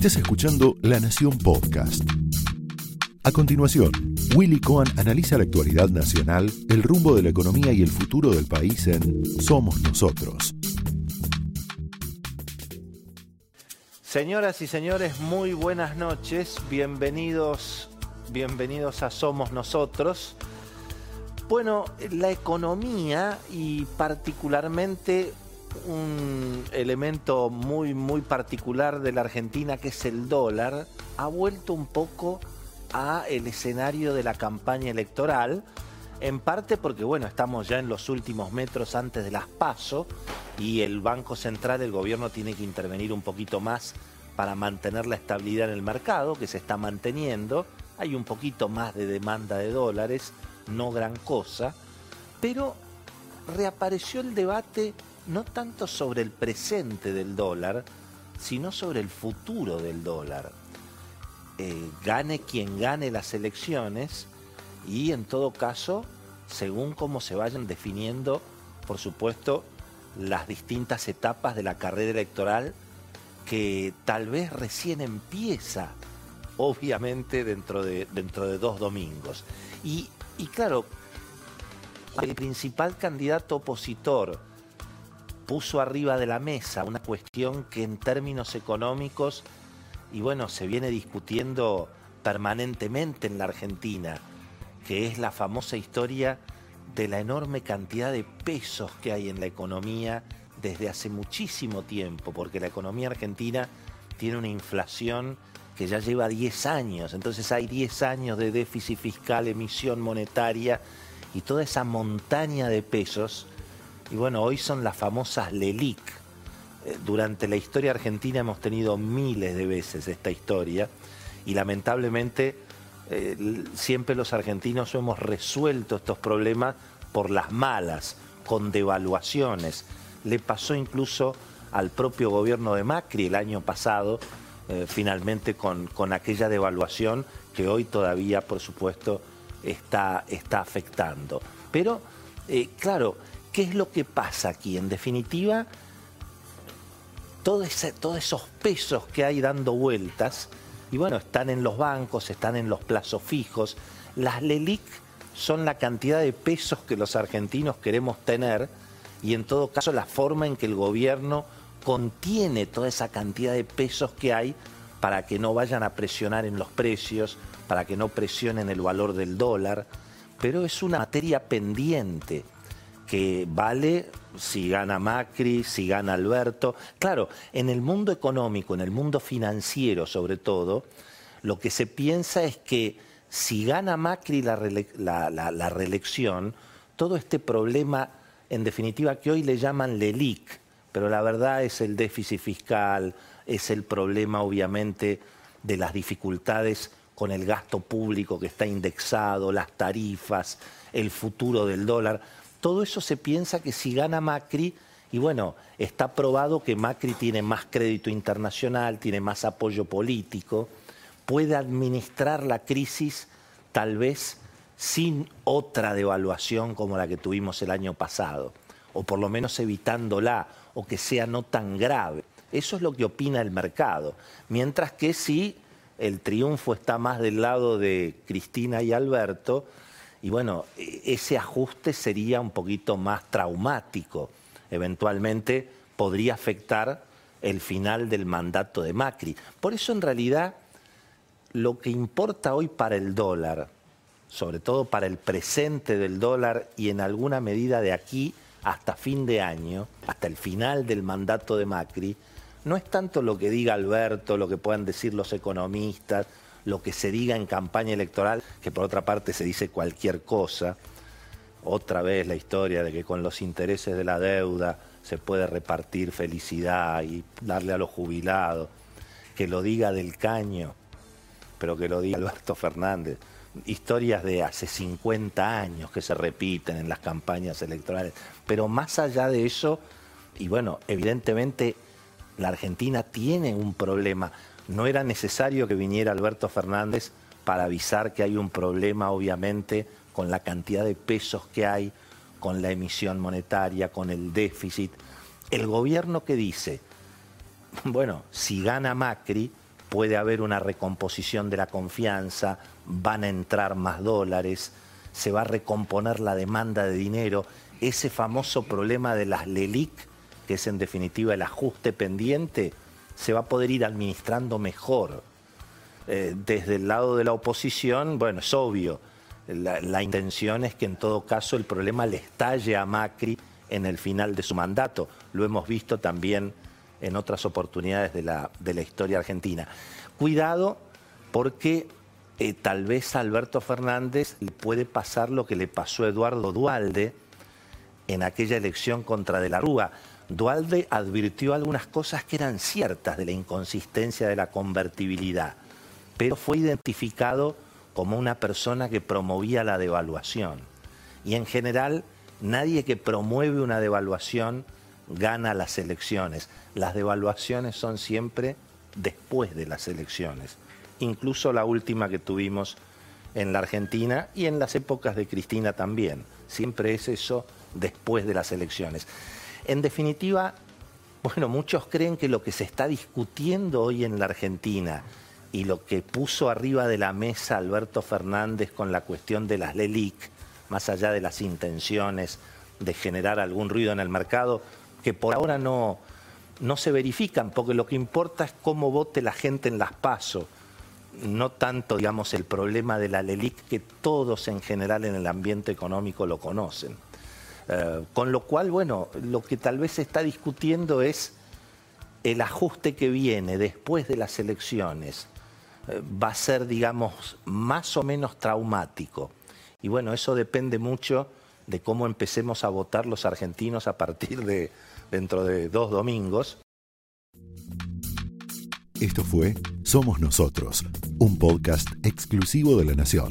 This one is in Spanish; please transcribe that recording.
Estás escuchando La Nación Podcast. A continuación, Willy Cohen analiza la actualidad nacional, el rumbo de la economía y el futuro del país en Somos Nosotros. Señoras y señores, muy buenas noches. Bienvenidos, bienvenidos a Somos Nosotros. Bueno, la economía y particularmente un elemento muy, muy particular de la Argentina, que es el dólar, ha vuelto un poco a el escenario de la campaña electoral, en parte porque, bueno, estamos ya en los últimos metros antes de las PASO y el Banco Central, el gobierno tiene que intervenir un poquito más para mantener la estabilidad en el mercado, que se está manteniendo. Hay un poquito más de demanda de dólares, no gran cosa, pero reapareció el debate no tanto sobre el presente del dólar, sino sobre el futuro del dólar. Eh, gane quien gane las elecciones y en todo caso, según cómo se vayan definiendo, por supuesto, las distintas etapas de la carrera electoral que tal vez recién empieza, obviamente, dentro de, dentro de dos domingos. Y, y claro, el principal candidato opositor, puso arriba de la mesa una cuestión que en términos económicos, y bueno, se viene discutiendo permanentemente en la Argentina, que es la famosa historia de la enorme cantidad de pesos que hay en la economía desde hace muchísimo tiempo, porque la economía argentina tiene una inflación que ya lleva 10 años, entonces hay 10 años de déficit fiscal, emisión monetaria y toda esa montaña de pesos y bueno, hoy son las famosas LELIC. Eh, durante la historia argentina hemos tenido miles de veces esta historia y lamentablemente eh, siempre los argentinos hemos resuelto estos problemas por las malas, con devaluaciones. Le pasó incluso al propio gobierno de Macri el año pasado, eh, finalmente con, con, aquella devaluación que hoy todavía, por supuesto, está, está afectando. Pero, claro, ¿Qué es lo que pasa aquí? En definitiva, todos esos pesos que hay dando vueltas, y bueno, están en los bancos, están en los plazos fijos. Las LELIC son la cantidad de pesos que los argentinos queremos tener y en todo caso la forma en que el gobierno contiene toda esa cantidad de pesos que hay para que no vayan a presionar en los precios, para que no presionen el valor del dólar, pero es una materia pendiente que vale si gana Macri, si gana Alberto. Claro, en el mundo económico, en el mundo financiero sobre todo, lo que se piensa es que si gana Macri la, reelección, todo este problema, en definitiva, que hoy le llaman LELIC, pero la verdad es el déficit fiscal, es el problema obviamente de las dificultades con el gasto público que está indexado, las tarifas, el futuro del dólar todo eso se piensa que si gana Macri, y bueno, está probado que Macri tiene más crédito internacional, tiene más apoyo político, puede administrar la crisis tal vez sin otra devaluación como la que tuvimos el año pasado, o por lo menos evitándola, o que sea no tan grave. Eso es lo que opina el mercado. Mientras que si el triunfo está más del lado de Cristina y Alberto, y bueno, e, ese ajuste sería un poquito más traumático. Eventualmente podría afectar el final del mandato de Macri. Por eso en realidad lo que importa hoy para el dólar, sobre todo para el presente del dólar y en alguna medida de aquí hasta fin de año, hasta el final del mandato de Macri, no es tanto lo que diga Alberto, lo que puedan decir los economistas, lo que se diga en campaña electoral, que por otra parte se dice cualquier cosa. Otra vez la historia de que con los intereses de la deuda se puede repartir felicidad y darle a los jubilados. Que lo diga del caño, pero que lo diga Alberto Fernández. Historias de hace 50 años que se repiten en las campañas electorales. Pero más allá de eso, y bueno, evidentemente la Argentina tiene un problema no era necesario que viniera Alberto Fernández para avisar que hay un problema, obviamente, con la cantidad de pesos que hay, con la emisión monetaria, con el déficit. El gobierno que dice, bueno, si gana Macri, puede haber una recomposición de la confianza, van a entrar más dólares, se va a recomponer la demanda de dinero, ese famoso problema de las LELIC, que es en definitiva el ajuste pendiente, se va a poder ir administrando mejor. Eh, desde el lado de la oposición, bueno, es obvio, la, intención es que en todo caso el problema le estalle a Macri en el final de su mandato. Lo hemos visto también en otras oportunidades de la, de la historia argentina. Cuidado porque eh, tal vez a Alberto Fernández le puede pasar lo que le pasó a Eduardo Dualde en aquella elección contra De la Rúa. Dualde advirtió algunas cosas que eran ciertas de la inconsistencia de la convertibilidad, pero fue identificado como una persona que promovía la devaluación. Y en general, nadie que promueve una devaluación gana las elecciones. Las devaluaciones son siempre después de las elecciones, incluso la última que tuvimos en la Argentina y en las épocas de Cristina también. Siempre es eso después de las elecciones. En definitiva, bueno, muchos creen que lo que se está discutiendo hoy en la Argentina y lo que puso arriba de la mesa Alberto Fernández con la cuestión de las LELIC, más allá de las intenciones de generar algún ruido en el mercado, que por ahora no, no se verifican, porque lo que importa es cómo vote la gente en las pasos, no tanto, digamos, el problema de la LELIC, que todos en general en el ambiente económico lo conocen. Eh, con lo cual, bueno, lo que tal vez se está discutiendo es el ajuste que viene después de las elecciones eh, va a ser, digamos, más o menos traumático. Y bueno, eso depende mucho de cómo empecemos a votar los argentinos a partir de dentro de dos domingos. Esto fue Somos Nosotros, un podcast exclusivo de La Nación.